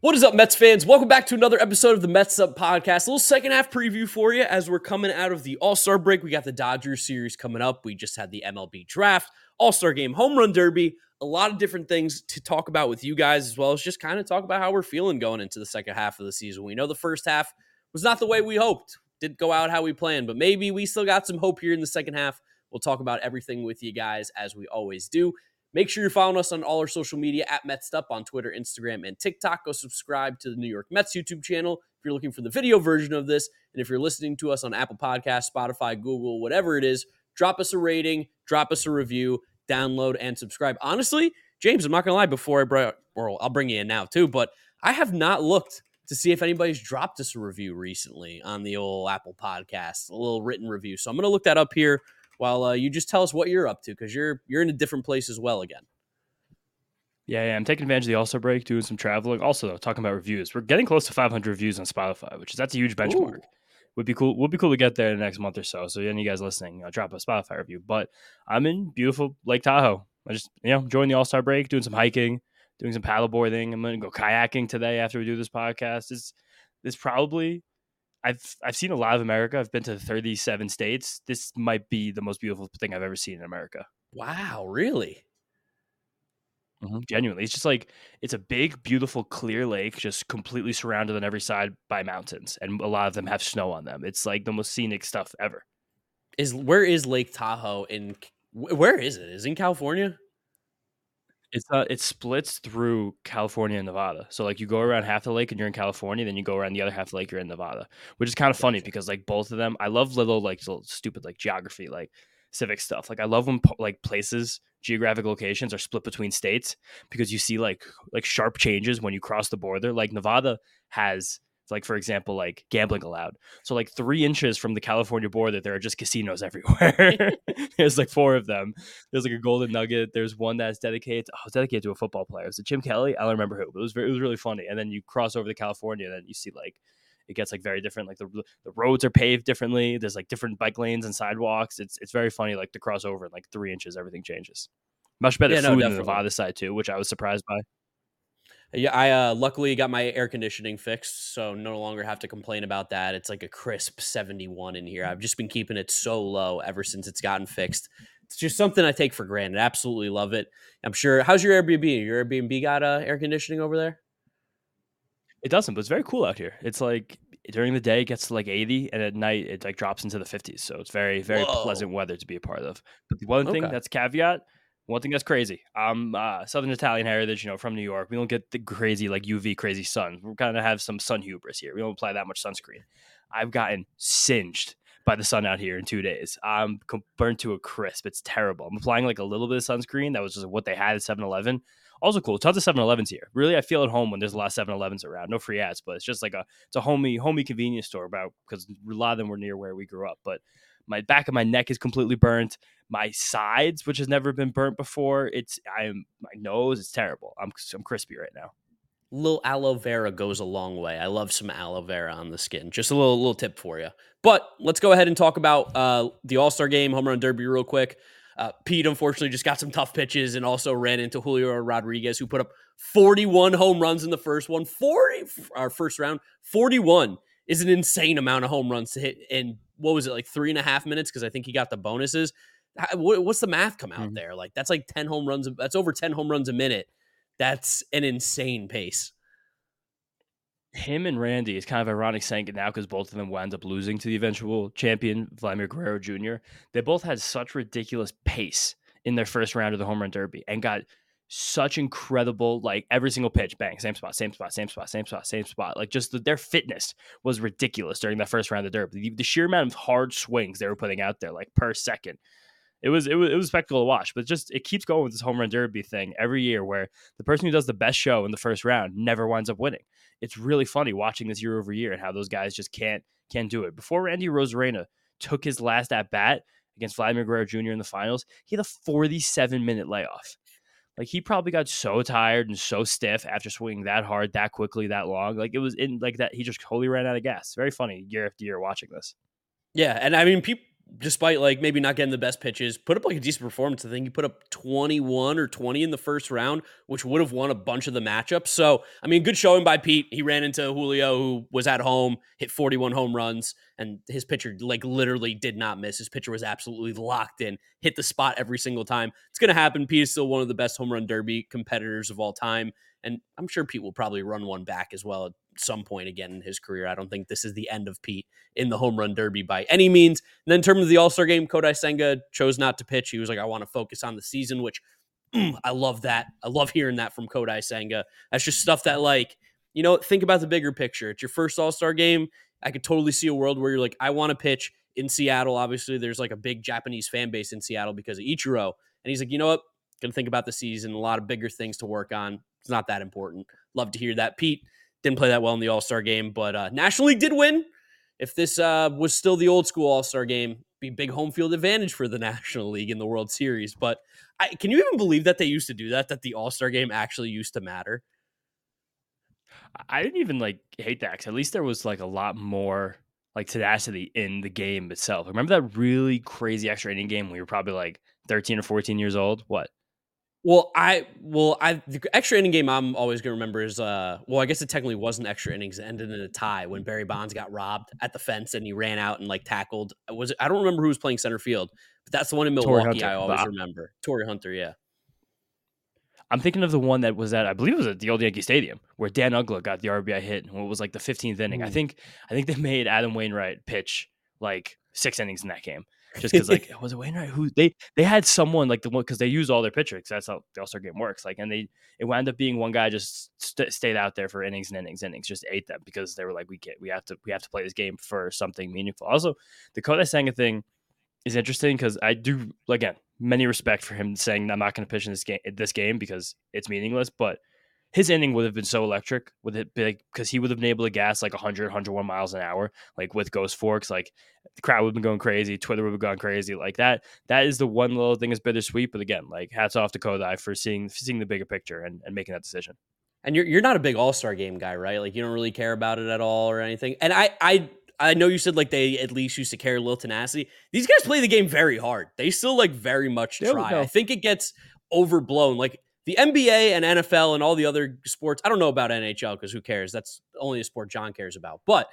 What is up, Mets fans? Welcome back to another episode of the Mets Up Podcast. A little second half preview for you as we're coming out of the All Star break. We got the Dodgers series coming up. We just had the MLB draft, All Star game, home run derby, a lot of different things to talk about with you guys, as well as just kind of talk about how we're feeling going into the second half of the season. We know the first half was not the way we hoped, didn't go out how we planned, but maybe we still got some hope here in the second half. We'll talk about everything with you guys as we always do. Make sure you're following us on all our social media at MetsUp on Twitter, Instagram, and TikTok. Go subscribe to the New York Mets YouTube channel if you're looking for the video version of this. And if you're listening to us on Apple Podcasts, Spotify, Google, whatever it is, drop us a rating, drop us a review, download, and subscribe. Honestly, James, I'm not gonna lie. Before I bring, or I'll bring you in now too, but I have not looked to see if anybody's dropped us a review recently on the old Apple Podcast, a little written review. So I'm gonna look that up here while uh, you just tell us what you're up to because you're you're in a different place as well again. Yeah, yeah, I'm taking advantage of the All Star break, doing some traveling. Also, though, talking about reviews, we're getting close to 500 reviews on Spotify, which is that's a huge benchmark. Ooh. Would be cool. Would be cool to get there in the next month or so. So, any of you guys listening, uh, drop a Spotify review. But I'm in beautiful Lake Tahoe. I just you know enjoying the All Star break, doing some hiking, doing some paddleboarding. I'm gonna go kayaking today after we do this podcast. It's this probably I've I've seen a lot of America. I've been to 37 states. This might be the most beautiful thing I've ever seen in America. Wow, really? Mm-hmm. Genuinely, it's just like it's a big, beautiful, clear lake, just completely surrounded on every side by mountains, and a lot of them have snow on them. It's like the most scenic stuff ever. Is where is Lake Tahoe in? Where is it? Is it in California? It's uh, it splits through California and Nevada. So like you go around half the lake and you're in California, then you go around the other half of the lake you're in Nevada, which is kind of funny because like both of them, I love little like little stupid like geography like civic stuff. Like I love when like places geographic locations are split between states because you see like like sharp changes when you cross the border. Like Nevada has like for example like gambling allowed. So like three inches from the california border there are just casinos everywhere. There's like four of them. There's like a golden nugget. There's one that's dedicated to, oh, dedicated to a football player. It's a jim kelly? I don't remember who but it was very, it was really funny. And then you cross over to california and then you see like it gets like very different. Like the, the roads are paved differently. There's like different bike lanes and sidewalks. It's it's very funny like to cross over in like three inches everything changes. Much better yeah, food in the nevada side too which i was surprised by yeah, I uh, luckily got my air conditioning fixed, so no longer have to complain about that. It's like a crisp 71 in here. I've just been keeping it so low ever since it's gotten fixed. It's just something I take for granted. Absolutely love it. I'm sure. How's your Airbnb? Your Airbnb got uh, air conditioning over there? It doesn't, but it's very cool out here. It's like during the day it gets to like 80, and at night it like drops into the 50s. So it's very, very Whoa. pleasant weather to be a part of. But the one thing that's caveat one thing that's crazy. I'm uh, Southern Italian heritage, you know, from New York. We don't get the crazy like UV crazy sun. We're kind of have some sun hubris here. We don't apply that much sunscreen. I've gotten singed by the sun out here in two days. I'm burnt to a crisp. It's terrible. I'm applying like a little bit of sunscreen. That was just what they had at 7-Eleven. Also cool. Tons of 7-Elevens here. Really, I feel at home when there's a lot of 7-Elevens around. No free ads, but it's just like a it's a homey homey convenience store about because a lot of them were near where we grew up. But my back of my neck is completely burnt. My sides, which has never been burnt before, it's I'm my nose. It's terrible. I'm I'm crispy right now. Little aloe vera goes a long way. I love some aloe vera on the skin. Just a little little tip for you. But let's go ahead and talk about uh, the All Star Game home run derby real quick. Uh, Pete unfortunately just got some tough pitches and also ran into Julio Rodriguez, who put up 41 home runs in the first one. 40 our first round, 41 is an insane amount of home runs to hit in what was it like three and a half minutes because I think he got the bonuses. What's the math come out mm-hmm. there? Like that's like ten home runs. That's over ten home runs a minute. That's an insane pace. Him and Randy is kind of ironic saying it now because both of them wound up losing to the eventual champion Vladimir Guerrero Jr. They both had such ridiculous pace in their first round of the home run derby and got such incredible like every single pitch bang same spot same spot same spot same spot same spot like just the, their fitness was ridiculous during that first round of the derby the, the, sheer amount of hard swings they were putting out there like per second it was it was it was a spectacle to watch but just it keeps going with this home run derby thing every year where the person who does the best show in the first round never winds up winning it's really funny watching this year over year and how those guys just can't can't do it before Randy Arozarena took his last at bat against Vladimir Guerrero Jr. in the finals he had a 47 minute layoff like he probably got so tired and so stiff after swinging that hard, that quickly, that long. Like it was in like that. He just totally ran out of gas. Very funny year after year watching this. Yeah, and I mean, people despite like maybe not getting the best pitches, put up like a decent performance. I think he put up 21 or 20 in the first round, which would have won a bunch of the matchups. So, I mean, good showing by Pete. He ran into Julio, who was at home, hit 41 home runs, and his pitcher like literally did not miss. His pitcher was absolutely locked in, hit the spot every single time. It's going to happen. Pete is still one of the best home run derby competitors of all time. And I'm sure Pete will probably run one back as well some point again in his career. I don't think this is the end of Pete in the home run derby by any means. And then in terms of the All Star game, Kodai Senga chose not to pitch. He was like, I want to focus on the season, which mm, I love that. I love hearing that from Kodai Senga. That's just stuff that, like, you know, think about the bigger picture. It's your first All Star game. I could totally see a world where you're like, I want to pitch in Seattle. Obviously, there's like a big Japanese fan base in Seattle because of Ichiro. And he's like, you know what? Gonna think about the season, a lot of bigger things to work on. It's not that important. Love to hear that. Pete, didn't play that well in the All Star game, but uh, National League did win. If this uh, was still the old school All Star game, be big home field advantage for the National League in the World Series. But I, can you even believe that they used to do that? That the All Star game actually used to matter. I didn't even like hate that. Cause at least there was like a lot more like tenacity in the game itself. Remember that really crazy extra inning game? When we were probably like 13 or 14 years old. What? Well, I well, I the extra inning game I'm always gonna remember is uh well, I guess it technically wasn't extra innings, it ended in a tie when Barry Bonds got robbed at the fence and he ran out and like tackled was I don't remember who was playing center field, but that's the one in Milwaukee I always remember. Torii Hunter, yeah. I'm thinking of the one that was at I believe it was at the old Yankee Stadium where Dan Uggla got the RBI hit when it was like the 15th inning. Ooh. I think I think they made Adam Wainwright pitch like six innings in that game just because like oh, was it Wainwright who they they had someone like the one because they use all their pitchers that's how the All Star game works like and they it wound up being one guy just st- stayed out there for innings and innings and innings just ate them because they were like we get we have to we have to play this game for something meaningful. Also, the Kodai Senga thing is interesting because I do again many respect for him saying I'm not going to pitch in this game this game because it's meaningless, but his ending would have been so electric with it big because he would have been able to gas like 100 101 miles an hour like with ghost forks like the crowd would have been going crazy twitter would have gone crazy like that that is the one little thing is bittersweet but again like hats off to kodai for seeing seeing the bigger picture and, and making that decision and you're, you're not a big all-star game guy right like you don't really care about it at all or anything and i i I know you said like they at least used to carry a little tenacity. These guys play the game very hard. They still like very much try. I think it gets overblown. Like the NBA and NFL and all the other sports, I don't know about NHL because who cares? That's only a sport John cares about. But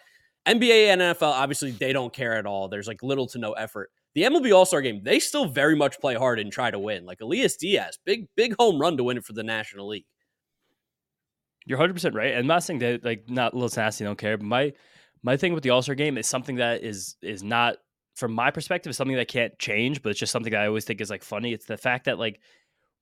NBA and NFL, obviously, they don't care at all. There's like little to no effort. The MLB All Star game, they still very much play hard and try to win. Like Elias Diaz, big, big home run to win it for the National League. You're 100% right. I'm not saying that like not little nasty don't care, but my my thing with the All Star game is something that is is not from my perspective is something that can't change, but it's just something I always think is like funny. It's the fact that like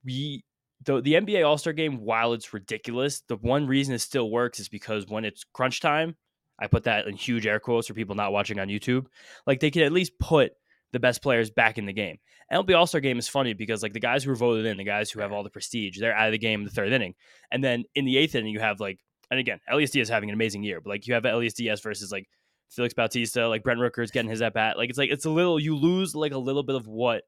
we the the NBA All Star Game, while it's ridiculous, the one reason it still works is because when it's crunch time, I put that in huge air quotes for people not watching on YouTube. Like they can at least put the best players back in the game. MLB All Star Game is funny because like the guys who were voted in, the guys who have all the prestige, they're out of the game in the third inning, and then in the eighth inning you have like, and again, Elias Diaz having an amazing year, but like you have Elias versus like Felix Bautista, like Brent Rooker's getting his at bat. Like it's like it's a little you lose like a little bit of what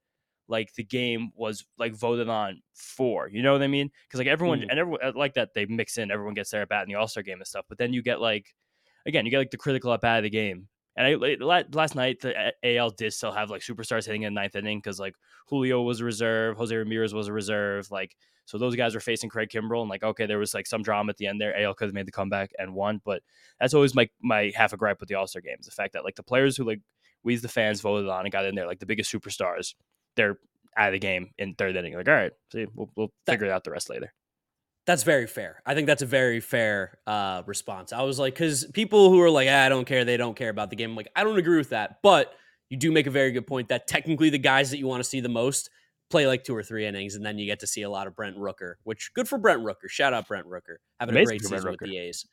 like the game was like voted on for. You know what I mean? Because like everyone mm. and everyone uh, like that they mix in. Everyone gets their at bat in the All Star game and stuff. But then you get like again, you get like the critical at bat of the game. And I last night the AL did still have like superstars hitting in the ninth inning because like Julio was a reserve, Jose Ramirez was a reserve, like so those guys were facing Craig Kimbrel and like okay there was like some drama at the end there. AL could have made the comeback and won, but that's always my my half a gripe with the All Star games, the fact that like the players who like we as the fans voted on and got in there like the biggest superstars they're out of the game in third inning. Like, all right, see, we'll, we'll that, figure out the rest later. That's very fair. I think that's a very fair uh, response. I was like, because people who are like, ah, I don't care, they don't care about the game. I'm like, I don't agree with that. But you do make a very good point that technically the guys that you want to see the most play like two or three innings, and then you get to see a lot of Brent Rooker, which good for Brent Rooker. Shout out Brent Rooker, having Amazing a great season with the A's.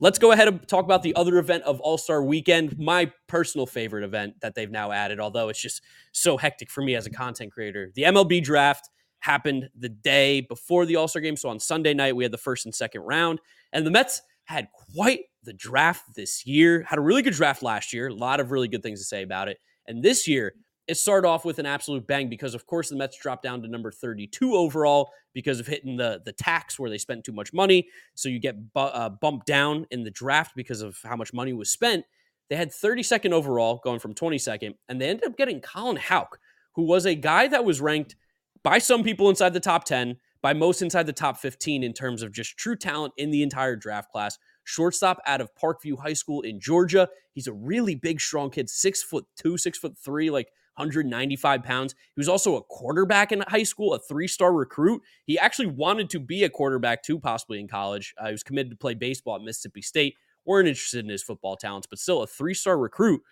Let's go ahead and talk about the other event of All Star Weekend, my personal favorite event that they've now added, although it's just so hectic for me as a content creator. The MLB draft happened the day before the All Star game. So on Sunday night, we had the first and second round, and the Mets had quite the draft this year. Had a really good draft last year, a lot of really good things to say about it. And this year, it started off with an absolute bang because, of course, the Mets dropped down to number 32 overall because of hitting the the tax where they spent too much money. So you get bu- uh, bumped down in the draft because of how much money was spent. They had 32nd overall, going from 22nd, and they ended up getting Colin Houck, who was a guy that was ranked by some people inside the top 10, by most inside the top 15 in terms of just true talent in the entire draft class. Shortstop out of Parkview High School in Georgia. He's a really big, strong kid, six foot two, six foot three, like 195 pounds. He was also a quarterback in high school, a three star recruit. He actually wanted to be a quarterback too, possibly in college. Uh, he was committed to play baseball at Mississippi State. weren't interested in his football talents, but still a three star recruit.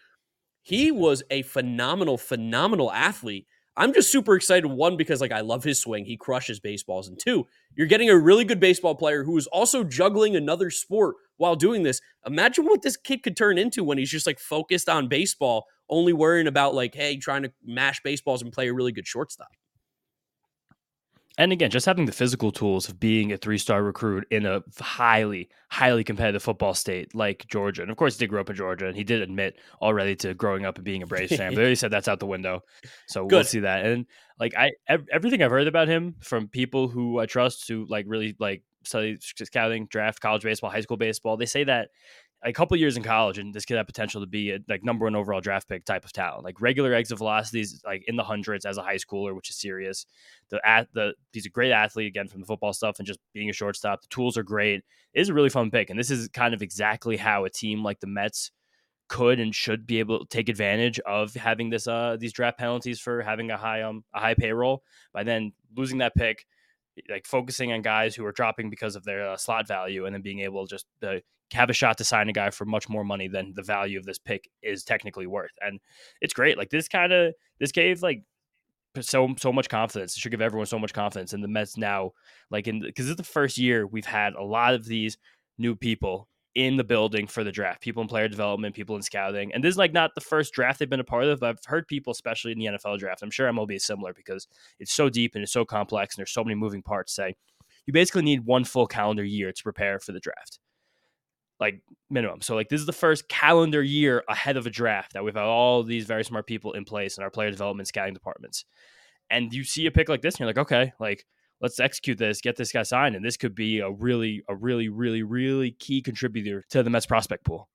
He was a phenomenal, phenomenal athlete. I'm just super excited. One, because like I love his swing, he crushes baseballs, and two, you're getting a really good baseball player who is also juggling another sport while doing this. Imagine what this kid could turn into when he's just like focused on baseball, only worrying about like, hey, trying to mash baseballs and play a really good shortstop. And again, just having the physical tools of being a three star recruit in a highly, highly competitive football state like Georgia. And of course, he did grow up in Georgia and he did admit already to growing up and being a Braves fan. But he said that's out the window. So Good. we'll see that. And like, I, everything I've heard about him from people who I trust who like really like study scouting, draft, college baseball, high school baseball, they say that a couple years in college, and this kid had potential to be a like number one overall draft pick type of talent. Like regular exit velocities, like in the hundreds as a high schooler, which is serious. The at the he's a great athlete again from the football stuff and just being a shortstop. The tools are great. It is a really fun pick, and this is kind of exactly how a team like the Mets could and should be able to take advantage of having this uh these draft penalties for having a high um a high payroll by then losing that pick like focusing on guys who are dropping because of their uh, slot value and then being able just to have a shot to sign a guy for much more money than the value of this pick is technically worth. And it's great. Like this kind of this gave like so so much confidence. It should give everyone so much confidence. And the Mets now, like in because it's the first year we've had a lot of these new people in the building for the draft, people in player development, people in scouting. And this is like not the first draft they've been a part of. but I've heard people, especially in the NFL draft, I'm sure MLB is similar because it's so deep and it's so complex and there's so many moving parts. Say you basically need one full calendar year to prepare for the draft like minimum. So like this is the first calendar year ahead of a draft that we've had all these very smart people in place in our player development scouting departments. And you see a pick like this and you're like, okay, like let's execute this, get this guy signed. And this could be a really, a really, really, really key contributor to the Mets prospect pool.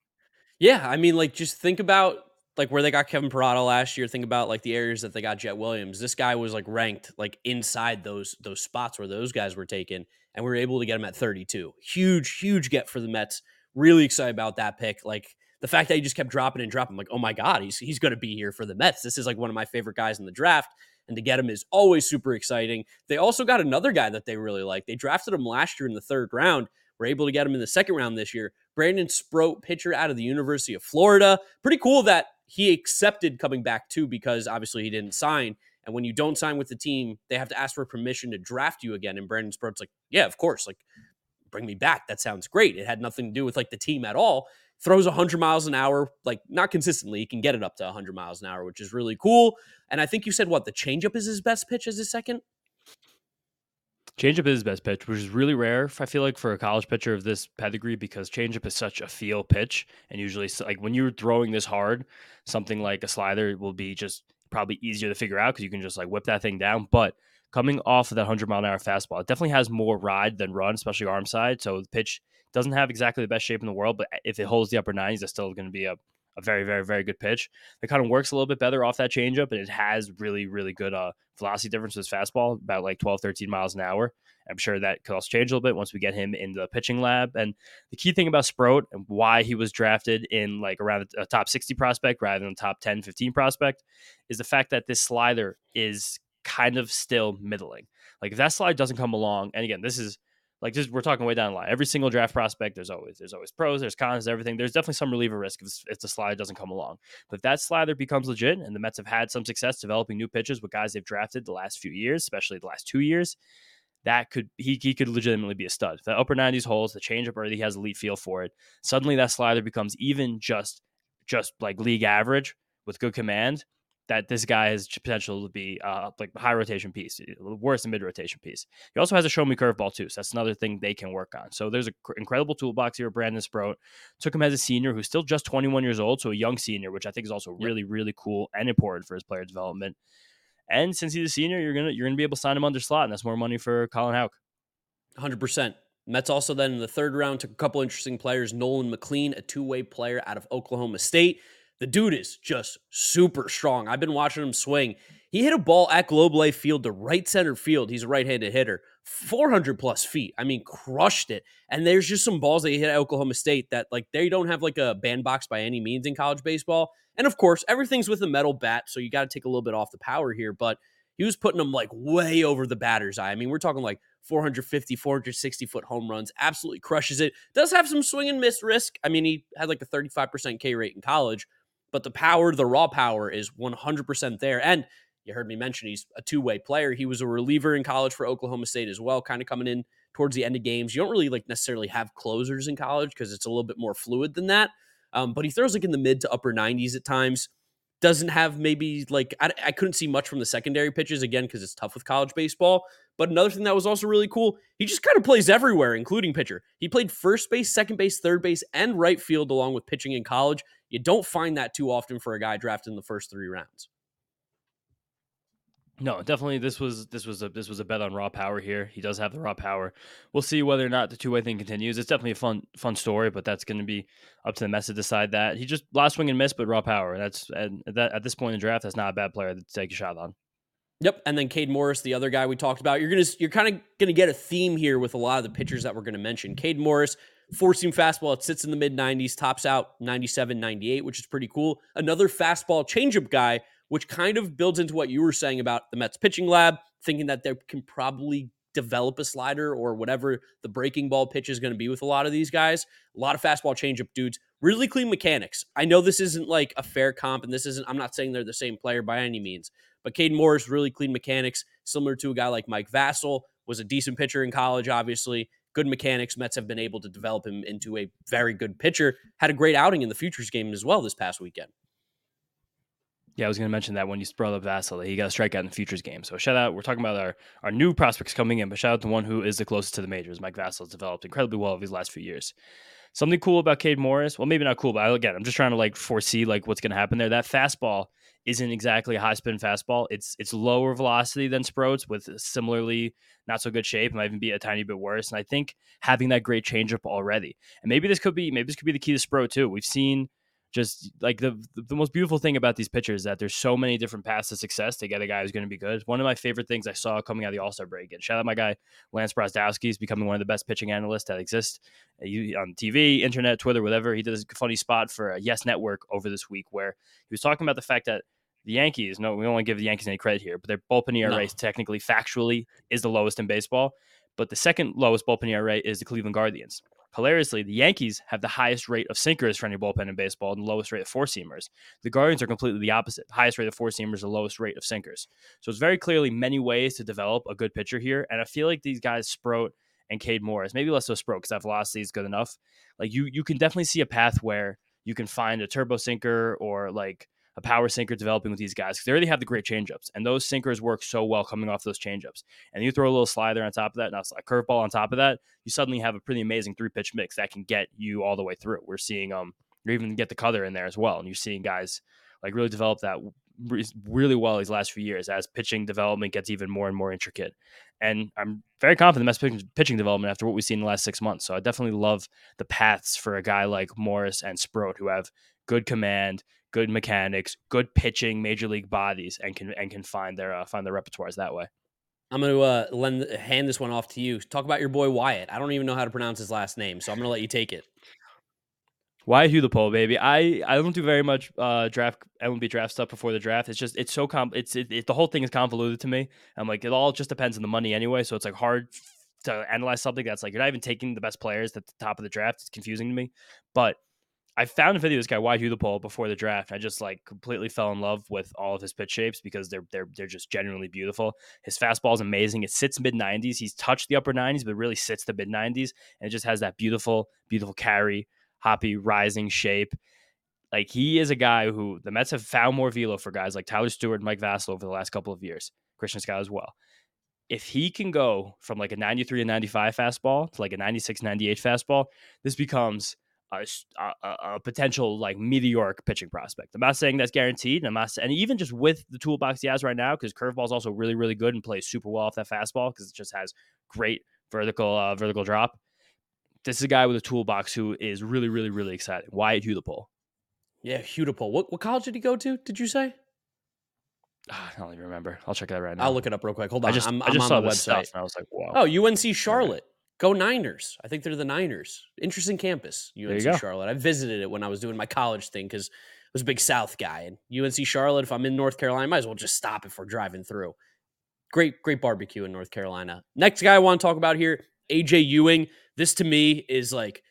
Yeah. I mean, like just think about like where they got Kevin Parada last year. Think about like the areas that they got Jett Williams. This guy was like ranked like inside those those spots where those guys were taken, and we were able to get him at 32. Huge, huge get for the Mets Really excited about that pick. Like the fact that he just kept dropping and dropping, like, oh my God, he's he's gonna be here for the Mets. This is like one of my favorite guys in the draft. And to get him is always super exciting. They also got another guy that they really like. They drafted him last year in the third round. We're able to get him in the second round this year. Brandon Sproat, pitcher out of the University of Florida. Pretty cool that he accepted coming back too, because obviously he didn't sign. And when you don't sign with the team, they have to ask for permission to draft you again. And Brandon Sproat's like, yeah, of course. Like bring me back. That sounds great. It had nothing to do with like the team at all. Throws 100 miles an hour, like not consistently. He can get it up to 100 miles an hour, which is really cool. And I think you said what the changeup is his best pitch as his second. Changeup is his best pitch, which is really rare. I feel like for a college pitcher of this pedigree, because changeup is such a feel pitch, and usually, like when you're throwing this hard, something like a slider will be just probably easier to figure out because you can just like whip that thing down. But coming off of that 100 mile an hour fastball. It definitely has more ride than run, especially arm side. So the pitch doesn't have exactly the best shape in the world, but if it holds the upper 90s, it's still going to be a, a very, very, very good pitch. It kind of works a little bit better off that changeup, and it has really, really good uh, velocity difference with fastball, about like 12, 13 miles an hour. I'm sure that could also change a little bit once we get him in the pitching lab. And the key thing about Sproat and why he was drafted in like around a top 60 prospect rather than top 10, 15 prospect is the fact that this slider is kind of still middling. Like if that slide doesn't come along, and again, this is like just we're talking way down the line. Every single draft prospect, there's always there's always pros, there's cons, everything. There's definitely some reliever risk if, if the slide doesn't come along. But if that slider becomes legit, and the Mets have had some success developing new pitches with guys they've drafted the last few years, especially the last two years, that could he he could legitimately be a stud. If the upper 90s holds, the changeup already has elite feel for it. Suddenly that slider becomes even just just like league average with good command that this guy has potential to be uh, like high rotation piece, worse than mid rotation piece. He also has a show me curveball too, so that's another thing they can work on. So there's an incredible toolbox here. Brandon Sproat took him as a senior, who's still just 21 years old, so a young senior, which I think is also really really cool and important for his player development. And since he's a senior, you're gonna you're gonna be able to sign him under slot, and that's more money for Colin Houck. Hundred percent. Mets also then in the third round took a couple interesting players. Nolan McLean, a two way player out of Oklahoma State. The dude is just super strong. I've been watching him swing. He hit a ball at Globe Life Field to right center field. He's a right handed hitter, 400 plus feet. I mean, crushed it. And there's just some balls that he hit at Oklahoma State that, like, they don't have like a bandbox by any means in college baseball. And of course, everything's with a metal bat. So you got to take a little bit off the power here. But he was putting them like way over the batter's eye. I mean, we're talking like 450, 460 foot home runs, absolutely crushes it. Does have some swing and miss risk. I mean, he had like a 35% K rate in college, but the power, the raw power is 100% there. And you heard me mention he's a two way player. He was a reliever in college for Oklahoma State as well, kind of coming in towards the end of games. You don't really like necessarily have closers in college because it's a little bit more fluid than that. Um, but he throws like in the mid to upper 90s at times doesn't have maybe like I, I couldn't see much from the secondary pitches again because it's tough with college baseball. But another thing that was also really cool, he just kind of plays everywhere, including pitcher. He played first base, second base, third base, and right field along with pitching in college. You don't find that too often for a guy drafted in the first three rounds. No, definitely. This was this was a this was a bet on raw power here. He does have the raw power. We'll see whether or not the two way thing continues. It's definitely a fun fun story, but that's going to be up to the Mets to decide that. He just last swing and miss, but raw power. That's and that at this point in the draft, that's not a bad player to take a shot on. Yep, and then Kade Morris, the other guy we talked about. You're gonna you're kind of gonna get a theme here with a lot of the pitchers that we're gonna mention. Kade Morris, four seam fastball, it sits in the mid 90s, tops out 97, 98, which is pretty cool. Another fastball changeup guy which kind of builds into what you were saying about the Mets pitching lab, thinking that they can probably develop a slider or whatever the breaking ball pitch is going to be with a lot of these guys. A lot of fastball changeup dudes, really clean mechanics. I know this isn't like a fair comp, and this isn't, I'm not saying they're the same player by any means, but Caden Morris, really clean mechanics, similar to a guy like Mike Vasil, was a decent pitcher in college, obviously. Good mechanics. Mets have been able to develop him into a very good pitcher. Had a great outing in the futures game as well this past weekend. Yeah, I was going to mention that when you brought up Vasil, he got a strikeout in the futures game. So shout out. We're talking about our, our new prospects coming in, but shout out to one who is the closest to the majors. Mike Vasil has developed incredibly well over these last few years. Something cool about Kade Morris. Well, maybe not cool, but again, I'm just trying to like foresee like what's going to happen there. That fastball isn't exactly a high spin fastball. It's it's lower velocity than Sproat's with similarly not so good shape. Might even be a tiny bit worse. And I think having that great changeup already, and maybe this could be maybe this could be the key to Sproat too. We've seen just like the the most beautiful thing about these pitchers is that there's so many different paths to success to get a guy who's going to be good. One of my favorite things I saw coming out of the All Star break. And shout out my guy Lance Brozdowski. is becoming one of the best pitching analysts that exist uh, on TV, internet, Twitter, whatever. He did a funny spot for Yes Network over this week where he was talking about the fact that the Yankees. No, we don't want to give the Yankees any credit here, but their bullpen ERA no. technically, factually, is the lowest in baseball. But the second lowest bullpen ERA is the Cleveland Guardians. Hilariously, the Yankees have the highest rate of sinkers for any bullpen in baseball and the lowest rate of four seamers. The Guardians are completely the opposite. Highest rate of four seamers, the lowest rate of sinkers. So it's very clearly many ways to develop a good pitcher here. And I feel like these guys, Sproat and Kade Morris, maybe less so Sproat because that velocity is good enough. Like you, you can definitely see a path where you can find a turbo sinker or like a power sinker developing with these guys because they already have the great changeups, and those sinkers work so well coming off those changeups. And you throw a little slider on top of that, and a curveball on top of that, you suddenly have a pretty amazing three pitch mix that can get you all the way through. We're seeing um, you even get the cutter in there as well, and you're seeing guys like really develop that really well these last few years as pitching development gets even more and more intricate. And I'm very confident the best pitching development after what we've seen in the last six months. So I definitely love the paths for a guy like Morris and Sproat who have good command, good mechanics, good pitching, major league bodies, and can and can find their uh, find their repertoires that way. I'm going to uh, lend, hand this one off to you. Talk about your boy Wyatt. I don't even know how to pronounce his last name, so I'm going to let you take it. Wyatt Hudepohl, baby. I, I don't do very much uh, draft MLB draft stuff before the draft. It's just it's so com it's it, it, the whole thing is convoluted to me. I'm like it all just depends on the money anyway, so it's like hard to analyze something that's like you're not even taking the best players at the top of the draft. It's confusing to me, but I found a video of this guy Wyatt Hudepohl before the draft. I just like completely fell in love with all of his pitch shapes because they're they're they're just genuinely beautiful. His fastball is amazing. It sits mid 90s. He's touched the upper 90s, but really sits the mid 90s, and it just has that beautiful, beautiful carry, hoppy, rising shape. Like he is a guy who the Mets have found more velo for guys like Tyler Stuart Mike Vasil over the last couple of years. Christian Scott as well. If he can go from like a 93 to 95 fastball to like a 96, 98 fastball, this becomes a, a, a, potential like meteoric pitching prospect. I'm not saying that's guaranteed, and I'm not, and even just with the toolbox he has right now, because curveball is also really really good and plays super well off that fastball because it just has great vertical uh, vertical drop. this is a guy with a toolbox who is really, really, really exciting. Wyatt Hudepohl. Yeah, Hudepohl. What what college did he go to? Did you say? Ah, I don't even remember. I'll check that right now. I'll look it up real quick. Hold on. I just, I'm, I just saw the website. and I was like, wow. Oh, UNC Charlotte. Go Niners. I think they're the Niners. Interesting campus, UNC. Charlotte. I visited it when I was doing my college thing because I was a big South guy. And UNC Charlotte, if I'm in North Carolina, I might as well just stop if we're driving through. Great, great barbecue in North Carolina. Next guy I want to talk about here, AJ Ewing. This to me is like,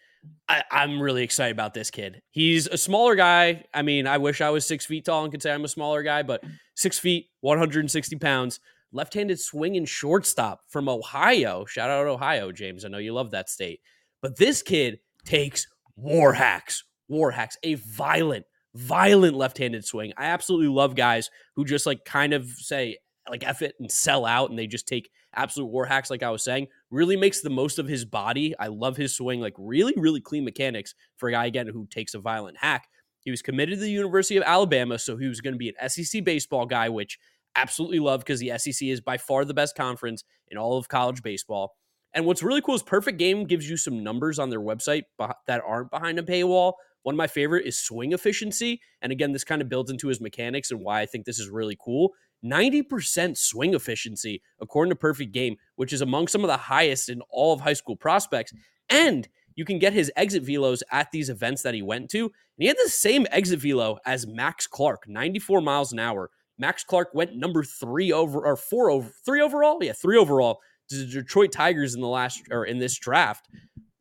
I, I'm really excited about this kid. He's a smaller guy. I mean, I wish I was six feet tall and could say I'm a smaller guy, but six feet, 160 pounds, left-handed swing and shortstop from Ohio. Shout out Ohio, James. I know you love that state. But this kid takes war hacks, war hacks, a violent, violent left-handed swing. I absolutely love guys who just like kind of say like F it and sell out and they just take absolute war hacks, like I was saying. Really makes the most of his body. I love his swing, like really, really clean mechanics for a guy again who takes a violent hack. He was committed to the University of Alabama, so he was going to be an SEC baseball guy, which absolutely love because the SEC is by far the best conference in all of college baseball. And what's really cool is Perfect Game gives you some numbers on their website that aren't behind a paywall. One of my favorite is swing efficiency. And again, this kind of builds into his mechanics and why I think this is really cool. 90% swing efficiency, according to Perfect Game, which is among some of the highest in all of high school prospects. And you can get his exit velos at these events that he went to. And he had the same exit velo as Max Clark, 94 miles an hour. Max Clark went number three over or four over three overall. Yeah, three overall to the Detroit Tigers in the last or in this draft.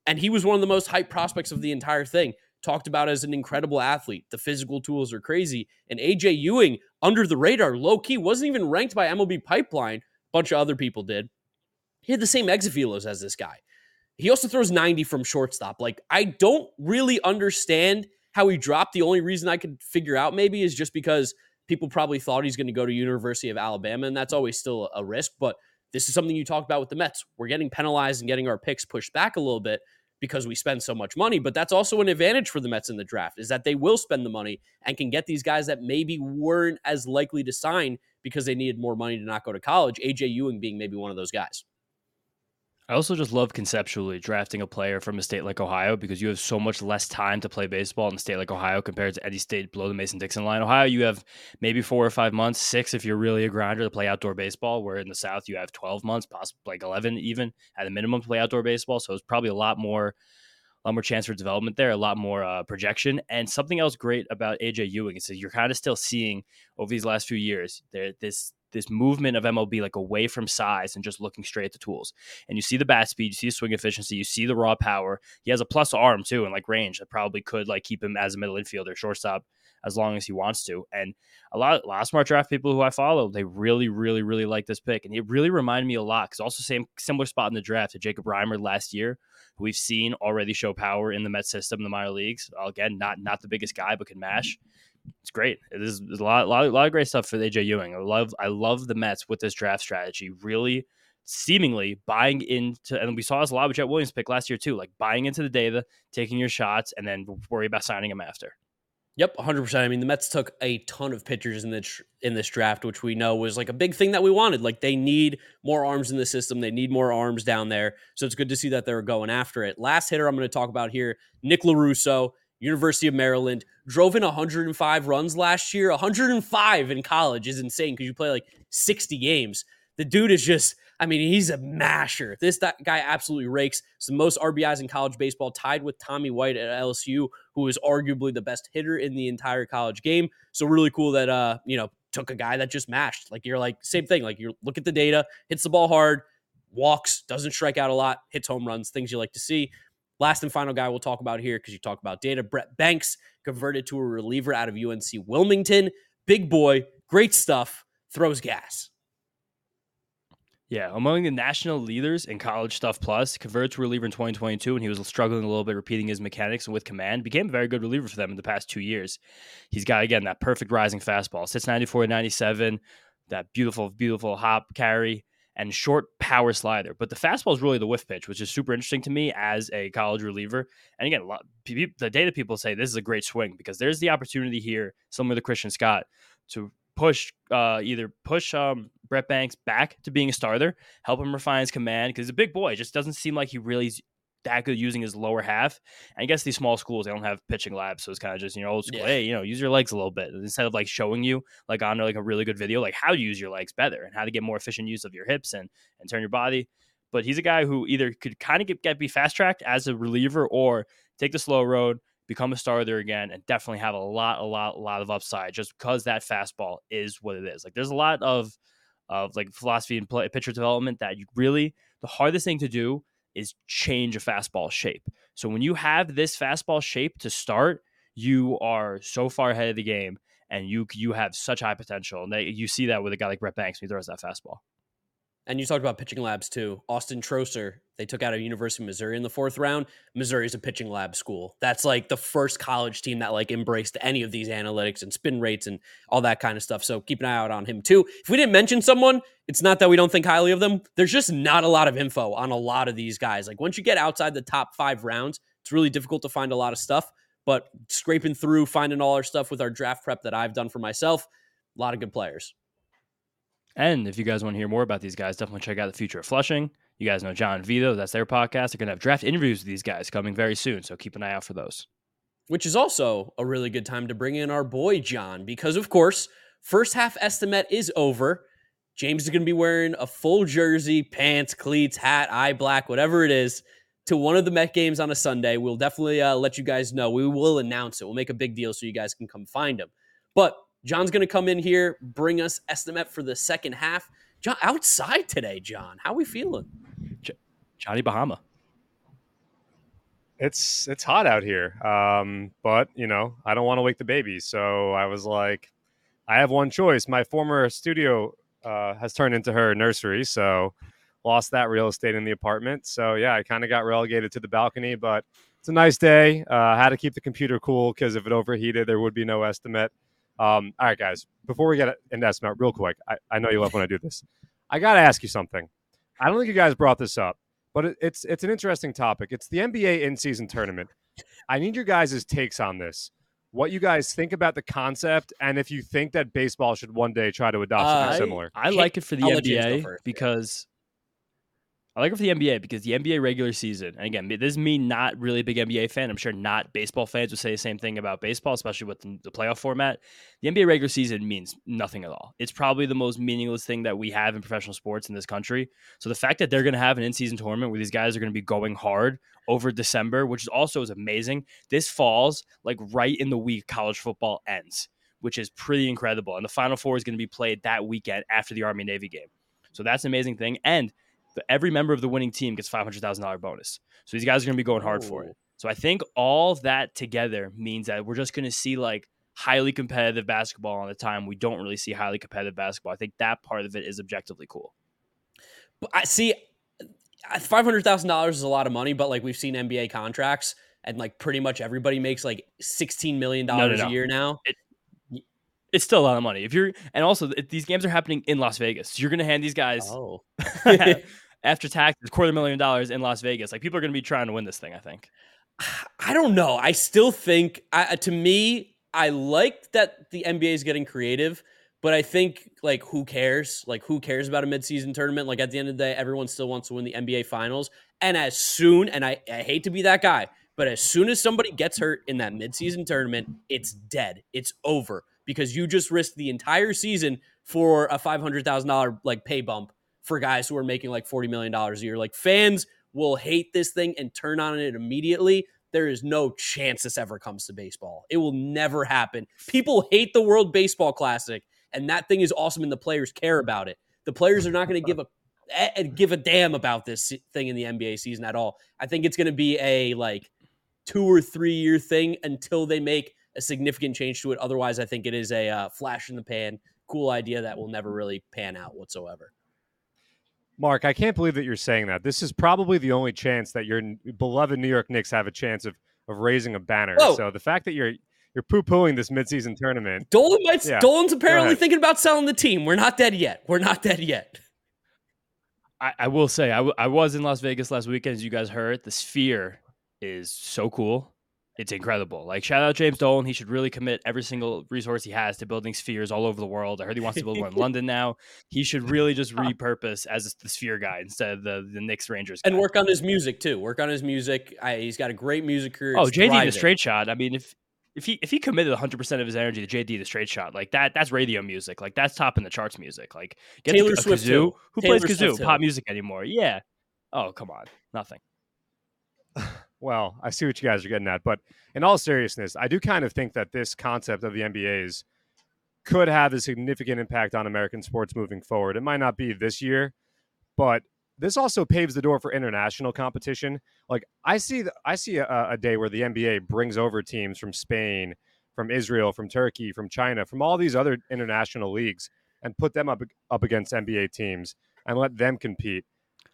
And he was one of the most hyped prospects of the entire thing. Talked about as an incredible athlete. The physical tools are crazy. And AJ Ewing, under the radar, low key, wasn't even ranked by MLB Pipeline. A bunch of other people did. He had the same exit velos as this guy. He also throws 90 from shortstop. Like, I don't really understand how he dropped. The only reason I could figure out maybe is just because people probably thought he's going to go to University of Alabama, and that's always still a risk. But this is something you talked about with the Mets. We're getting penalized and getting our picks pushed back a little bit because we spend so much money. But that's also an advantage for the Mets in the draft is that they will spend the money and can get these guys that maybe weren't as likely to sign because they needed more money to not go to college. AJ Ewing being maybe one of those guys. I also just love conceptually drafting a player from a state like Ohio because you have so much less time to play baseball in a state like Ohio compared to any state below the Mason Dixon line. Ohio, you have maybe four or five months, six if you're really a grinder to play outdoor baseball, where in the South you have 12 months, possibly like 11 even at a minimum to play outdoor baseball. So it's probably a lot more. A lot more chance for development there, a lot more uh, projection, and something else great about AJ Ewing is that you're kind of still seeing over these last few years there this this movement of MLB like away from size and just looking straight at the tools. And you see the bat speed, you see the swing efficiency, you see the raw power. He has a plus arm too, and like range that probably could like keep him as a middle infielder, shortstop, as long as he wants to. And a lot, a lot of smart draft people who I follow, they really, really, really like this pick, and it really reminded me a lot because also same similar spot in the draft to Jacob Reimer last year, who we've seen already show power in the Met system, the minor leagues. Again, not not the biggest guy, but can mash it's great. It is a lot, lot, lot of great stuff for AJ Ewing. I love, I love the Mets with this draft strategy. Really, seemingly buying into, and we saw this a lot with Jett Williams pick last year too. Like buying into the data, taking your shots, and then worry about signing him after. Yep, 100%. I mean, the Mets took a ton of pitchers in this in this draft, which we know was like a big thing that we wanted. Like they need more arms in the system. They need more arms down there. So it's good to see that they're going after it. Last hitter I'm going to talk about here, Nick Lorusso, University of Maryland, drove in 105 runs last year. 105 in college is insane because you play like 60 games. The dude is just, I mean, he's a masher. This guy absolutely rakes. It's the most RBIs in college baseball, tied with Tommy White at LSU, who is arguably the best hitter in the entire college game. So really cool that uh, you know, took a guy that just mashed. Like you're like same thing. Like you look at the data, hits the ball hard, walks, doesn't strike out a lot, hits home runs, things you like to see. Last and final guy we'll talk about here because you talk about data. Brett Banks converted to a reliever out of UNC Wilmington. Big boy, great stuff, throws gas. Yeah, among the national leaders in college stuff plus, converted to reliever in 2022, and he was struggling a little bit repeating his mechanics and with command, became a very good reliever for them in the past two years. He's got again that perfect rising fastball, sits 94 to 97, that beautiful, beautiful hop carry and short power slider. But the fastball is really the whiff pitch, which is super interesting to me as a college reliever. And again, lot, the data people say this is a great swing because there's the opportunity here, similar to Christian Scott, to push uh, either push um, Brett Banks back to being a starter, help him refine his command because he's a big boy. It just doesn't seem like he really that good using his lower half. And I guess these small schools they don't have pitching labs, so it's kind of just you know old school. Yeah. Hey, you know, use your legs a little bit instead of like showing you like on like a really good video like how to use your legs better and how to get more efficient use of your hips and and turn your body. But he's a guy who either could kind of get, get be fast tracked as a reliever or take the slow road, become a starter again, and definitely have a lot, a lot, a lot of upside just because that fastball is what it is. Like there's a lot of of like philosophy and play, pitcher development that you really the hardest thing to do is change a fastball shape. So when you have this fastball shape to start, you are so far ahead of the game and you you have such high potential. And they, you see that with a guy like Brett Banks when he throws that fastball. And you talked about pitching labs too. Austin Troesser, they took out of University of Missouri in the fourth round. Missouri is a pitching lab school. That's like the first college team that like embraced any of these analytics and spin rates and all that kind of stuff. So keep an eye out on him too. If we didn't mention someone, it's not that we don't think highly of them. There's just not a lot of info on a lot of these guys. Like once you get outside the top five rounds, it's really difficult to find a lot of stuff. But scraping through, finding all our stuff with our draft prep that I've done for myself, a lot of good players. And if you guys want to hear more about these guys, definitely check out the future of Flushing. You guys know John Vito, that's their podcast. They're going to have draft interviews with these guys coming very soon. So keep an eye out for those. Which is also a really good time to bring in our boy, John, because of course, first half estimate is over. James is going to be wearing a full jersey, pants, cleats, hat, eye black, whatever it is, to one of the Met games on a Sunday. We'll definitely uh, let you guys know. We will announce it. We'll make a big deal so you guys can come find him. But John's going to come in here, bring us estimate for the second half. John, outside today, John, how are we feeling? Johnny Bahama. It's it's hot out here, um, but you know I don't want to wake the baby, so I was like, I have one choice. My former studio uh, has turned into her nursery, so lost that real estate in the apartment. So yeah, I kind of got relegated to the balcony, but it's a nice day. Uh, had to keep the computer cool because if it overheated, there would be no estimate. Um, all right, guys, before we get into estimate, real quick, I, I know you love when I do this. I got to ask you something. I don't think you guys brought this up, but it, it's it's an interesting topic. It's the NBA in-season tournament. I need your guys' takes on this. What you guys think about the concept, and if you think that baseball should one day try to adopt something Uh, similar. I like it for the I'll let James go NBA first, yeah. because I like it for the NBA because the NBA regular season, and again, this is me not really a big NBA fan. I'm sure not baseball fans would say the same thing about baseball, especially with the playoff format. The NBA regular season means nothing at all. It's probably the most meaningless thing that we have in professional sports in this country. So the fact that they're going to have an in-season tournament where these guys are going to be going hard over December, which is also is amazing. This falls like right in the week college football ends, which is pretty incredible. And the Final Four is going to be played that weekend after the Army Navy game. So that's an amazing thing. And the, every member of the winning team gets five hundred thousand dollar bonus. So these guys are going to be going hard for it. So I think all that together means that we're just going to see like highly competitive basketball on the time we don't really see highly competitive basketball. I think that part of it is objectively cool. But I see five hundred thousand dollars is a lot of money, but like we've seen NBA contracts and like pretty much everybody makes like sixteen million dollars no. a year now. It's still a lot of money. If you're and also these games are happening in Las Vegas. So you're going to hand these guys Oh, after taxes quarter million dollars in Las Vegas. Like people are going to be trying to win this thing. I think. I don't know. I still think, I, uh, to me, I like that the NBA is getting creative, but I think like who cares? Like who cares about a midseason tournament? Like at the end of the day, everyone still wants to win the NBA finals. And as soon, and I, I hate to be that guy, but as soon as somebody gets hurt in that midseason tournament, it's dead. It's over because you just risked the entire season for a five hundred thousand dollar like pay bump for guys who are making like forty million dollars a year. Like fans will hate this thing and turn on it immediately. There is no chance this ever comes to baseball. It will never happen. People hate the World Baseball Classic, and that thing is awesome, and the players care about it. The players are not going to give a eh, give a damn about this thing in the NBA season at all. I think it's going to be a like two or three year thing until they make a significant change to it. Otherwise, I think it is a uh, flash in the pan, cool idea that will never really pan out whatsoever. Mark, I can't believe that you're saying that. This is probably the only chance that your beloved New York Knicks have a chance of of raising a banner. Whoa. So the fact that you're you're poo pooing this midseason tournament, Dolan might. Yeah, Dolan's apparently thinking about selling the team. We're not dead yet. We're not dead yet. I, I will say I, w- I was in Las Vegas last weekend, as you guys heard. The Sphere is so cool, it's incredible. Like shout out James Dolan. He should really commit every single resource he has to building spheres all over the world. I heard he wants to build one in London now. He should really just repurpose as the sphere guy instead of the the Knicks Rangers. And work on his music too. Work on his music. I, he's got a great music career. Oh, It's JD the straight shot. I mean, if if he if he committed 100 percent of his energy to JD the straight shot, like that, that's radio music. Like that's topping the charts music. Like get Taylor a, a Swift, kazoo. too. Who Taylor plays kazoo? Swift, too. Pop music anymore? Yeah. Oh come on, nothing. Well, I see what you guys are getting at, but in all seriousness, I do kind of think that this concept of the NBA's could have a significant impact on American sports moving forward. It might not be this year, but this also paves the door for international competition. Like I see, the, I see a, a day where the NBA brings over teams from Spain, from Israel, from Turkey, from China, from all these other international leagues, and put them up up against NBA teams and let them compete.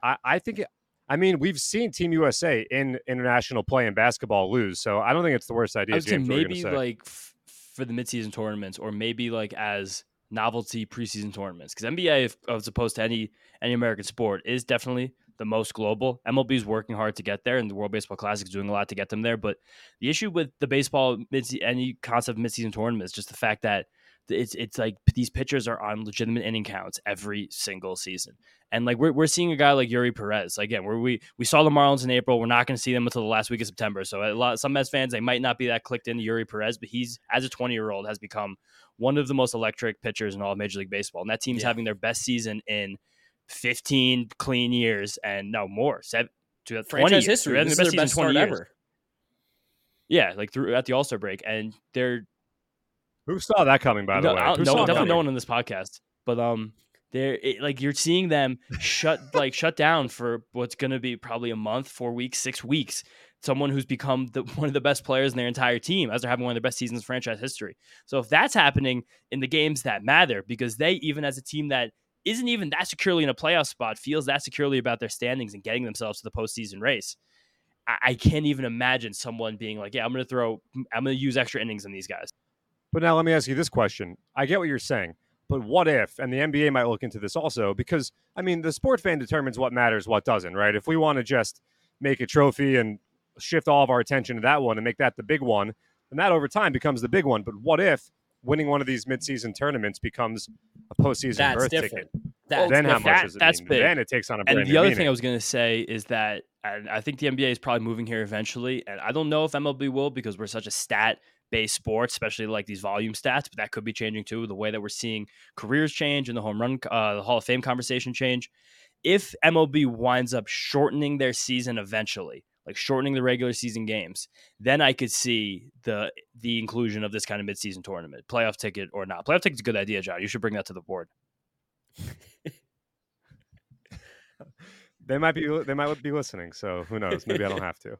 I, I think it, I mean, we've seen Team USA in international play in basketball lose, so I don't think it's the worst idea. I would say James, what maybe say? like f- for the midseason tournaments, or maybe like as novelty preseason tournaments, because NBA, if, as opposed to any any American sport, is definitely the most global. MLB is working hard to get there, and the World Baseball Classic is doing a lot to get them there. But the issue with the baseball mid any concept of midseason tournament is just the fact that it's it's like these pitchers are on legitimate inning counts every single season. And like we're, we're seeing a guy like Eury Perez again, where we we saw the Marlins in April. We're not going to see them until the last week of September. So a lot some Mets fans they might not be that clicked into Eury Perez, but he's as a 20 year old has become one of the most electric pitchers in all of Major League Baseball. And that team's Yeah. having their best season in 15 clean years and no more seven. to 20 Franchise years. history. This is their best season in start 20 years. ever. Yeah, like through at the All Star break, and they're Who saw that coming? By the no, way, Who no, definitely no one on this podcast. But um, they're it, like you're seeing them shut like shut down for what's going to be probably a month, four weeks, six weeks. Someone who's become the, one of the best players in their entire team, as they're having one of their best seasons in franchise history. So if that's happening in the games that matter, because they even as a team that isn't even that securely in a playoff spot feels that securely about their standings and getting themselves to the postseason race. I, I can't even imagine someone being like, "Yeah, I'm going to throw, I'm going to use extra innings on these guys." But now let me ask you this question. I get what you're saying, but what if, and the NBA might look into this also, because I mean, the sport fan determines what matters, what doesn't, right? If we want to just make a trophy and shift all of our attention to that one and make that the big one, then that over time becomes the big one. But what if winning one of these midseason tournaments becomes a postseason That's berth different. ticket? That's then how that- much does it that's mean? big. Then it takes on a brand. And the other meaning. thing I was going to say is that I think the NBA is probably moving here eventually, and I don't know if MLB will because we're such a stat based sport, especially like these volume stats. But that could be changing too. The way that we're seeing careers change and the home run, uh, the Hall of Fame conversation change. If MLB winds up shortening their season eventually, like shortening the regular season games, then I could see the the inclusion of this kind of midseason tournament, playoff ticket or not. Playoff ticket's a good idea, John. You should bring that to the board. they might be they might be listening so who knows maybe i don't have to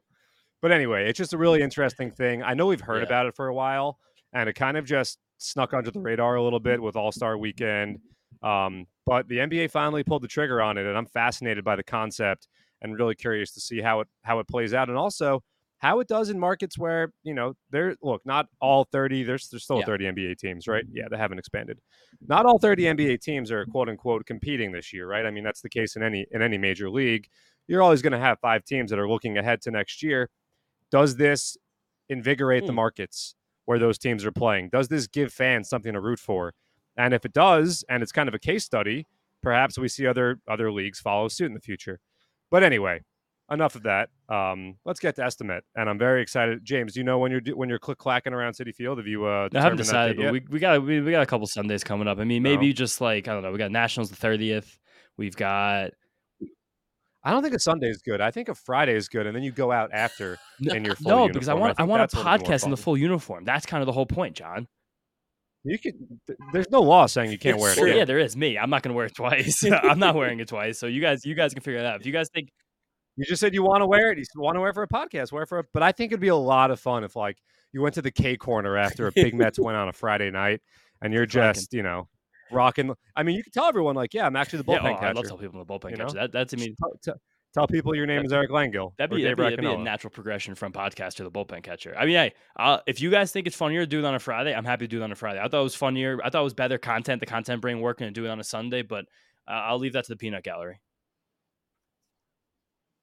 but anyway it's just a really interesting thing. I know we've heard Yeah. about it for a while and it kind of just snuck under the radar a little bit with all-star weekend um, but the nba finally pulled the trigger on it and i'm fascinated by the concept and really curious to see how it how it plays out and also how it does in markets where you know there look not all 30 there's there's still Yeah. 30 nba teams right? Yeah they haven't expanded. Not all 30 nba teams are quote unquote competing this year right? I mean that's the case in any in any major league. You're always going to have five teams that are looking ahead to next year does this invigorate the Hmm. markets where those teams are playing does this give fans something to root for and if it does and it's kind of a case study perhaps we see other other leagues follow suit in the future but anyway enough of that. Um, let's get to estimate, and I'm very excited. James, do you know when you're when you're click clacking around Citi Field? Have you? Uh, I haven't decided, but we, we got we, we got a couple Sundays coming up. I mean, No. maybe just like I don't know. We got Nationals the thirtieth. We've got I don't think a Sunday is good. I think a Friday is good, and then you go out after in your full no because I want I, think want a that's what'll be more podcast in the full uniform. That's kind of the whole point, John. You could. There's no law saying you can't wear it. Again. yeah, there is me. I'm not going to wear it twice. I'm not wearing it twice. So you guys you guys can figure it out. If you guys think You just said you want to wear it. You want to wear it for a podcast. Wear it for. A, but I think it'd be a lot of fun if like you went to the K corner after a big Mets win on a Friday night, and you're just you know rocking. I mean, you can tell everyone like, yeah, I'm actually the yeah, bullpen oh, catcher. I love to tell people in the bullpen you catcher. know? That that to me Tell, tell- tell people your name is Eric Langill. That'd be, that'd, be, that'd be a natural progression from podcast to the bullpen catcher. I mean, hey, uh, if you guys think it's funnier to do it on a Friday, I'm happy to do it on a Friday. I thought it was funnier. I thought it was better content, the content brain working, and do it on a Sunday. But uh, I'll leave that to the peanut gallery.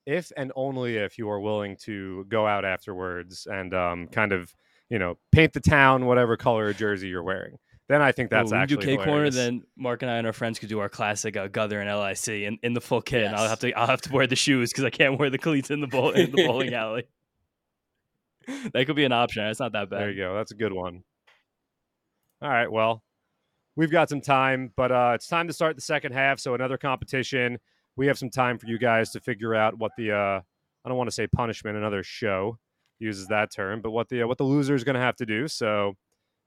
if and only if you are willing to go out afterwards and um, kind of you know paint the town whatever color jersey you're wearing. Then I think that's Ooh, we actually do K corner. Then Mark and I and our friends could do our classic uh, Guther and LIC in, in the full kit. And I'll have to I'll have to wear the shoes because I can't wear the cleats in the bowl in the bowling alley. that could be an option. It's not that bad. There you go. That's a good one. All right. Well, we've got some time, but uh, it's time to start the second half. So another competition. We have some time for you guys to figure out what the uh, I don't want to say punishment. Another show uses that term, but what the uh, what the loser is going to have to do. So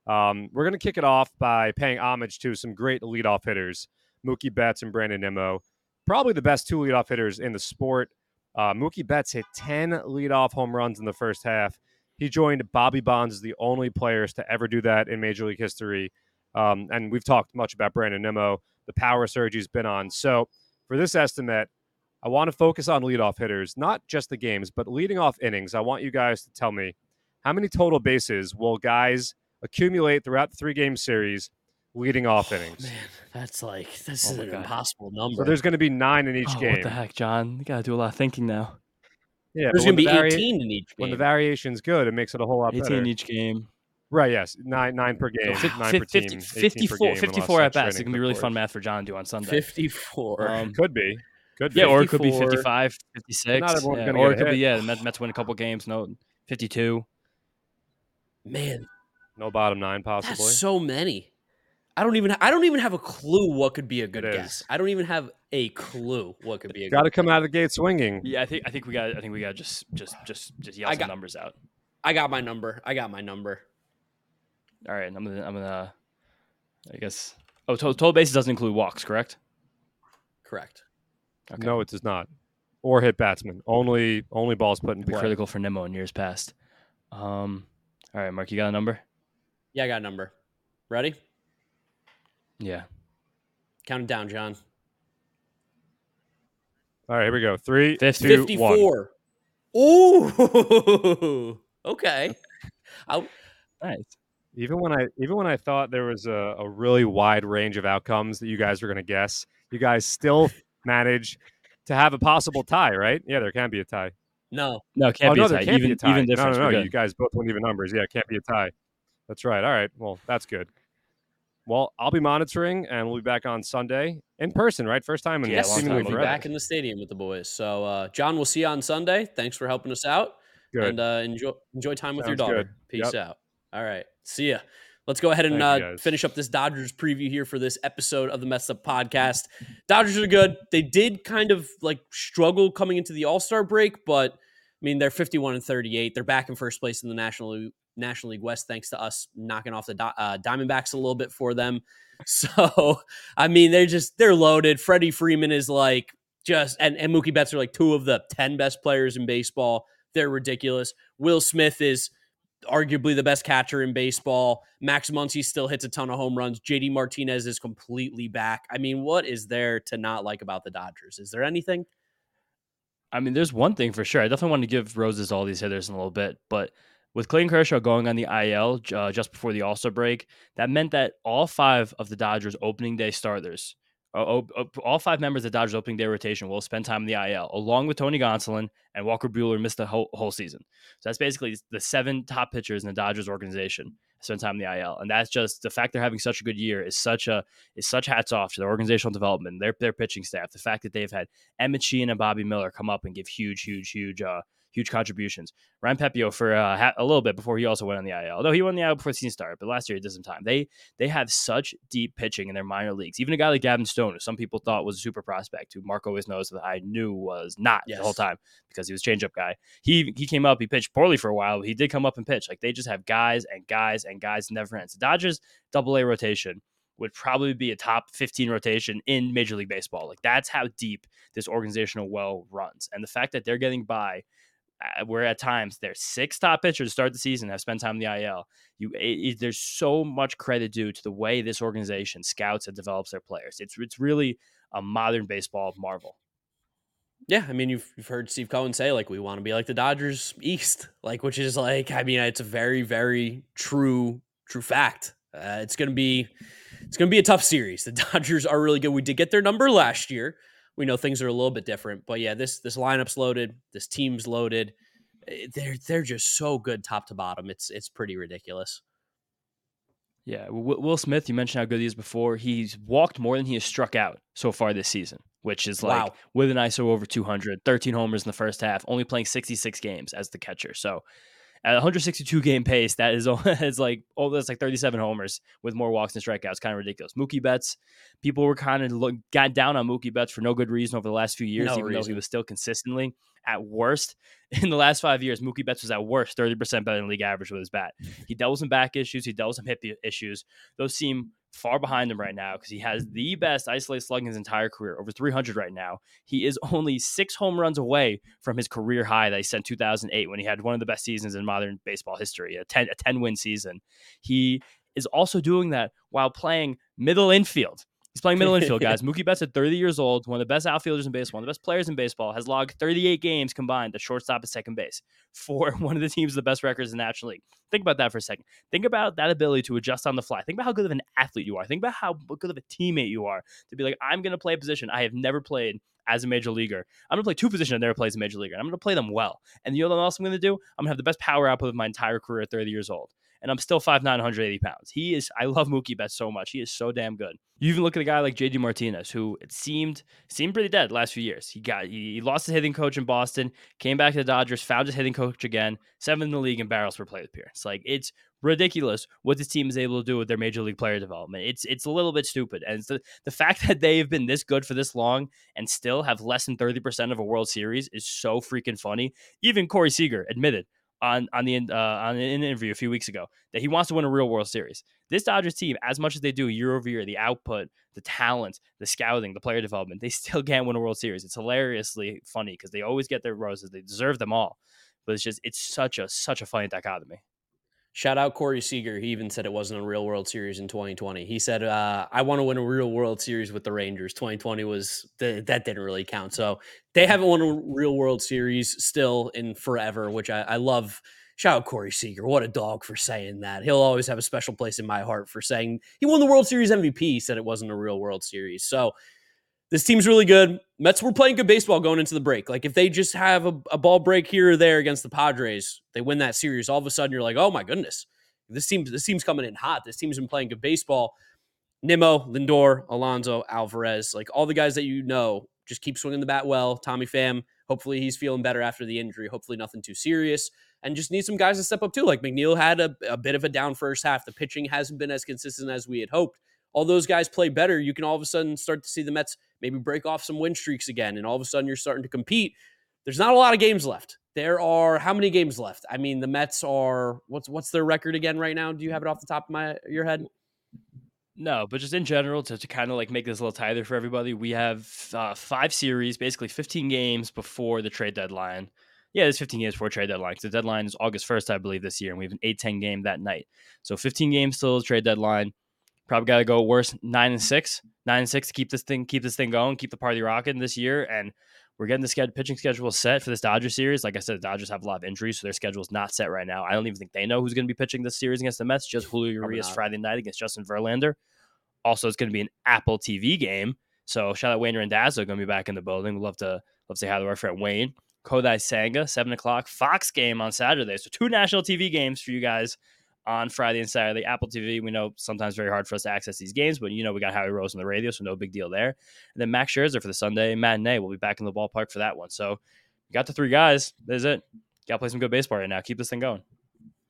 um, we're going to kick it off by paying homage to some great leadoff hitters, Mookie Betts and Brandon Nimmo. Probably the best two leadoff hitters in the sport. Uh, Mookie Betts hit 10 leadoff home runs in the first half. He joined Bobby Bonds as the only players to ever do that in Major League history. Um, and we've talked much about Brandon Nimmo, the power surge he's been on. So for this estimate, I want to focus on leadoff hitters, not just the games, but leading off innings. I want you guys to tell me how many total bases will guys accumulate throughout the three game series leading off innings? Man, that's like this Oh is an God. impossible So number. there's going to be nine in each Oh, game. What the heck, John? You gotta do a lot of thinking now. Yeah, there's gonna be vari- 18 in each Game. When the game. variation's good, it makes it a whole lot 18 better. in each game. Right? Yes, nine nine per game, Fif- nine fif- per team, 50 18 per 54, game, unless 54 at extra bats. It can innings, be of really course. fun math for John to do on Sunday. 54. Um, Could be, could be. yeah, or it could be 54. 55, 56. not everyone's yeah, gonna or get it a could be, yeah, the Mets, Mets win a couple games. No, 52. Man, no bottom nine possibly. that's so many. I don't even I don't even have a clue what could be a good It guess. is. I don't even have a clue what could be a Got to good come out of the gate swinging. Yeah, I think I think we got I think we got just just just just yell I some got- numbers out. I got my number. I got my number. All right, I'm gonna I'm gonna I guess oh total, total bases doesn't include walks, correct? Correct. Okay. No, it does not. Or hit batsman. Only only balls put in Be play. critical for Nimmo in years past. Um, all right, Mark, you got a number? Yeah, I got a number. Ready? Yeah. Count it down, John. All right, here we go. Three, Fifty. two, one. Ooh. okay. I, Nice. Even when I even when I thought there was a, a really wide range of outcomes that you guys were going to guess, you guys still managed to have a possible tie, right? Yeah, there can be a tie. no. No, it can't oh, be no, a tie. can't Even be a tie. even difference. no, we're no. You guys both went even numbers. Yeah, it can't be a tie. That's right. All right. Well, that's good. Well, I'll be monitoring, and we'll be back on Sunday in person, right? First time in Yes, long seemingly time. we'll be forever. back in the stadium with the boys. So, uh, John, we'll see you on Sunday. Thanks for helping us out. Good. And uh, enjoy enjoy time with your daughter. good. Peace Yep. out. All right. See ya. Let's go ahead and uh, finish up this Dodgers preview here for this episode of the Mets Up Podcast. Dodgers are good. They did kind of like struggle coming into the All Star break, but I mean they're 51 and 38. They're back in first place in the National National League West thanks to us knocking off the uh, Diamondbacks a little bit for them. So I mean they're just they're loaded. Freddie Freeman is like just and, and Mookie Betts are like two of the 10 best players in baseball. They're ridiculous. Will Smith is arguably the best catcher in baseball. Max Muncy still hits a ton of home runs. JD Martinez is completely back. I mean, what is there to not like about the Dodgers? Is there anything? I mean, there's one thing for sure. I definitely want to give roses all these hitters in a little bit, but with Clayton Kershaw going on the IL uh, just before the All Star break, that meant that all five of the Dodgers opening day starters, uh, all five members of the Dodgers opening day rotation will spend time in the IL, along with Tony Gonsolin and Walker Buehler missed the whole, whole season. So that's basically the seven top pitchers in the Dodgers organization spend time in the IL, and that's just the fact they're having such a good year is such a is such hats off to their organizational development, their their pitching staff, the fact that they've had Emmett Sheehan and Bobby Miller come up and give huge, huge, huge, uh, huge contributions. Ryan Pepiot for uh, a little bit before he also went on the IL, although he won the IL before the season started, but last year he did some time. They they have such deep pitching in their minor leagues. Even a guy like Gavin Stone, who some people thought was a super prospect, who Mark always knows that I knew was not the whole time because he was changeup guy. He he came up, he pitched poorly for a while, but he did come up and pitch. Like they just have guys and guys and guys never ends. The Dodgers double A rotation would probably be a top 15 rotation in Major League Baseball. Like that's how deep this organizational well runs. And the fact that they're getting by where at times their six top pitchers to start the season have spent time in the IL. You, it, it- there's so much credit due to the way this organization scouts and develops their players. It's it's really a modern baseball marvel. Yeah, I mean, you've, you've heard Steve Cohen say like we want to be like the Dodgers East, like which is like I mean, it's a very very true true fact. Uh, it's gonna be it's gonna be a tough series. The Dodgers are really good. We did get their number last year, we know things are a little bit different. But yeah, this this lineup's loaded, this team's loaded. Eh, they're they're just so good top to bottom. It's it's pretty ridiculous. Yeah, Will Smith, you mentioned how good he is before. He's walked more than he has struck out so far this season, which is like wow. with an ISO over 200, 13 homers in the first half, only playing 66 games as the catcher. So at 162 game pace, that is it's like oh, that's like 37 homers with more walks and strikeouts. Kind of ridiculous. Mookie Betts, people were kind of look, got down on Mookie Betts for no good reason over the last few years, no even reason. though he was still consistently at worst in the last five years. Mookie Betts was at worst 30% better than league average with his bat. He dealt with some back issues. He dealt with some hip issues. Those seem far behind him right now because he has the best isolated slug in his entire career, over 300 right now. He is only six home runs away from his career high that he set in 2008 when he had one of the best seasons in modern baseball history, a 10, a 10 win season. He is also doing that while playing middle infield. He's playing middle infield, guys. Mookie Betts at 30 years old, one of the best outfielders in baseball, one of the best players in baseball, has logged 38 games combined at shortstop and second base for one of the teams with the best records in the National League. Think about that for a second. Think about that ability to adjust on the fly. Think about how good of an athlete you are. Think about how good of a teammate you are to be like, I'm going to play a position I have never played as a major leaguer. I'm going to play two positions I never played as a major leaguer. And I'm going to play them well. And you know what else I'm going to do? I'm going to have the best power output of my entire career at 30 years old and I'm still 5'9", 180 pounds. He is. I love Mookie Betts so much. He is so damn good. You even look at a guy like JD Martinez, who it seemed seemed pretty dead last few years. He got he, lost his hitting coach in Boston, came back to the Dodgers, found his hitting coach again, seventh in the league in barrels per plate appearance. Like it's ridiculous what this team is able to do with their major league player development. It's it's a little bit stupid, and the the fact that they have been this good for this long and still have less than thirty percent of a World Series is so freaking funny. Even Corey Seager admitted on on the uh, on an interview a few weeks ago that he wants to win a real World Series. This Dodgers team, as much as they do year over year, the output, the talent, the scouting, the player development, they still can't win a World Series. It's hilariously funny because they always get their roses. They deserve them all, but it's just it's such a such a funny dichotomy. Shout out Corey Seager. He even said it wasn't a real World Series in 2020. He said, uh, "I want to win a real World Series with the Rangers." 2020 was the, that didn't really count. So they haven't won a real World Series still in forever, which I, I love. Shout out Corey Seager. What a dog for saying that. He'll always have a special place in my heart for saying he won the World Series MVP. He said it wasn't a real World Series. So this team's really good. Mets were playing good baseball going into the break. Like if they just have a, a, ball break here or there against the Padres, they win that series. All of a sudden, you're like, oh my goodness, this team this team's coming in hot. This team's been playing good baseball. Nimmo, Lindor, Alonso, Alvarez, like all the guys that you know, just keep swinging the bat well. Tommy Pham, hopefully he's feeling better after the injury. Hopefully nothing too serious. And just need some guys to step up too. Like McNeil had a, a bit of a down first half. The pitching hasn't been as consistent as we had hoped all those guys play better, you can all of a sudden start to see the Mets maybe break off some win streaks again. And all of a sudden you're starting to compete. There's not a lot of games left. There are how many games left? I mean, the Mets are what's what's their record again right now? Do you have it off the top of my your head? No, but just in general, to, to kind of like make this a little tighter for everybody, we have uh, five series, basically 15 games before the trade deadline. Yeah, there's 15 games before trade deadline. The deadline is August 1st, I believe, this year, and we have an 8 10 game that night. So 15 games till the trade deadline. Probably got to go worse nine and six, nine and six to keep this thing keep this thing going, keep the party rocking this year. And we're getting the schedule, pitching schedule set for this Dodgers series. Like I said, the Dodgers have a lot of injuries, so their schedule is not set right now. I don't even think they know who's going to be pitching this series against the Mets. Just Julio Urias Friday night against Justin Verlander. Also, it's going to be an Apple TV game. So shout out Wayne Randazzo going to be back in the building. We'd love to love to say hi to our friend Wayne. Kodai Senga, seven o'clock Fox game on Saturday. So two national TV games for you guys on Friday and Saturday. Apple TV, we know sometimes very hard for us to access these games, but you know we got Howie Rose on the radio, so no big deal there. And then Max Scherzer for the Sunday matinee. We'll be back in the ballpark for that one. So you got the three guys. That's it. Got to play some good baseball right now. Keep this thing going.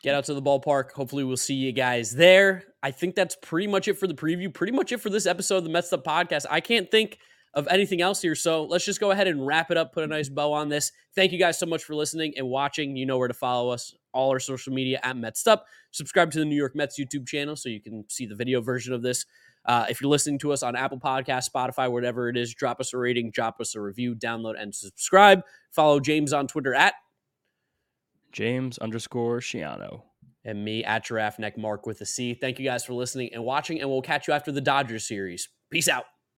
Get out to the ballpark. Hopefully, we'll see you guys there. I think that's pretty much it for the preview. Pretty much it for this episode of the Mets Up podcast. I can't think of anything else here. So let's just go ahead and wrap it up, put a nice bow on this. Thank you guys so much for listening and watching. You know where to follow us all our social media at Mets Up. Subscribe to the New York Mets YouTube channel so you can see the video version of this. Uh, if you're listening to us on Apple Podcast, Spotify, whatever it is, drop us a rating, drop us a review, download, and subscribe. Follow James on Twitter at James underscore Shiano. And me at Giraffe Neck Mark with a C. Thank you guys for listening and watching, and we'll catch you after the Dodgers series. Peace out.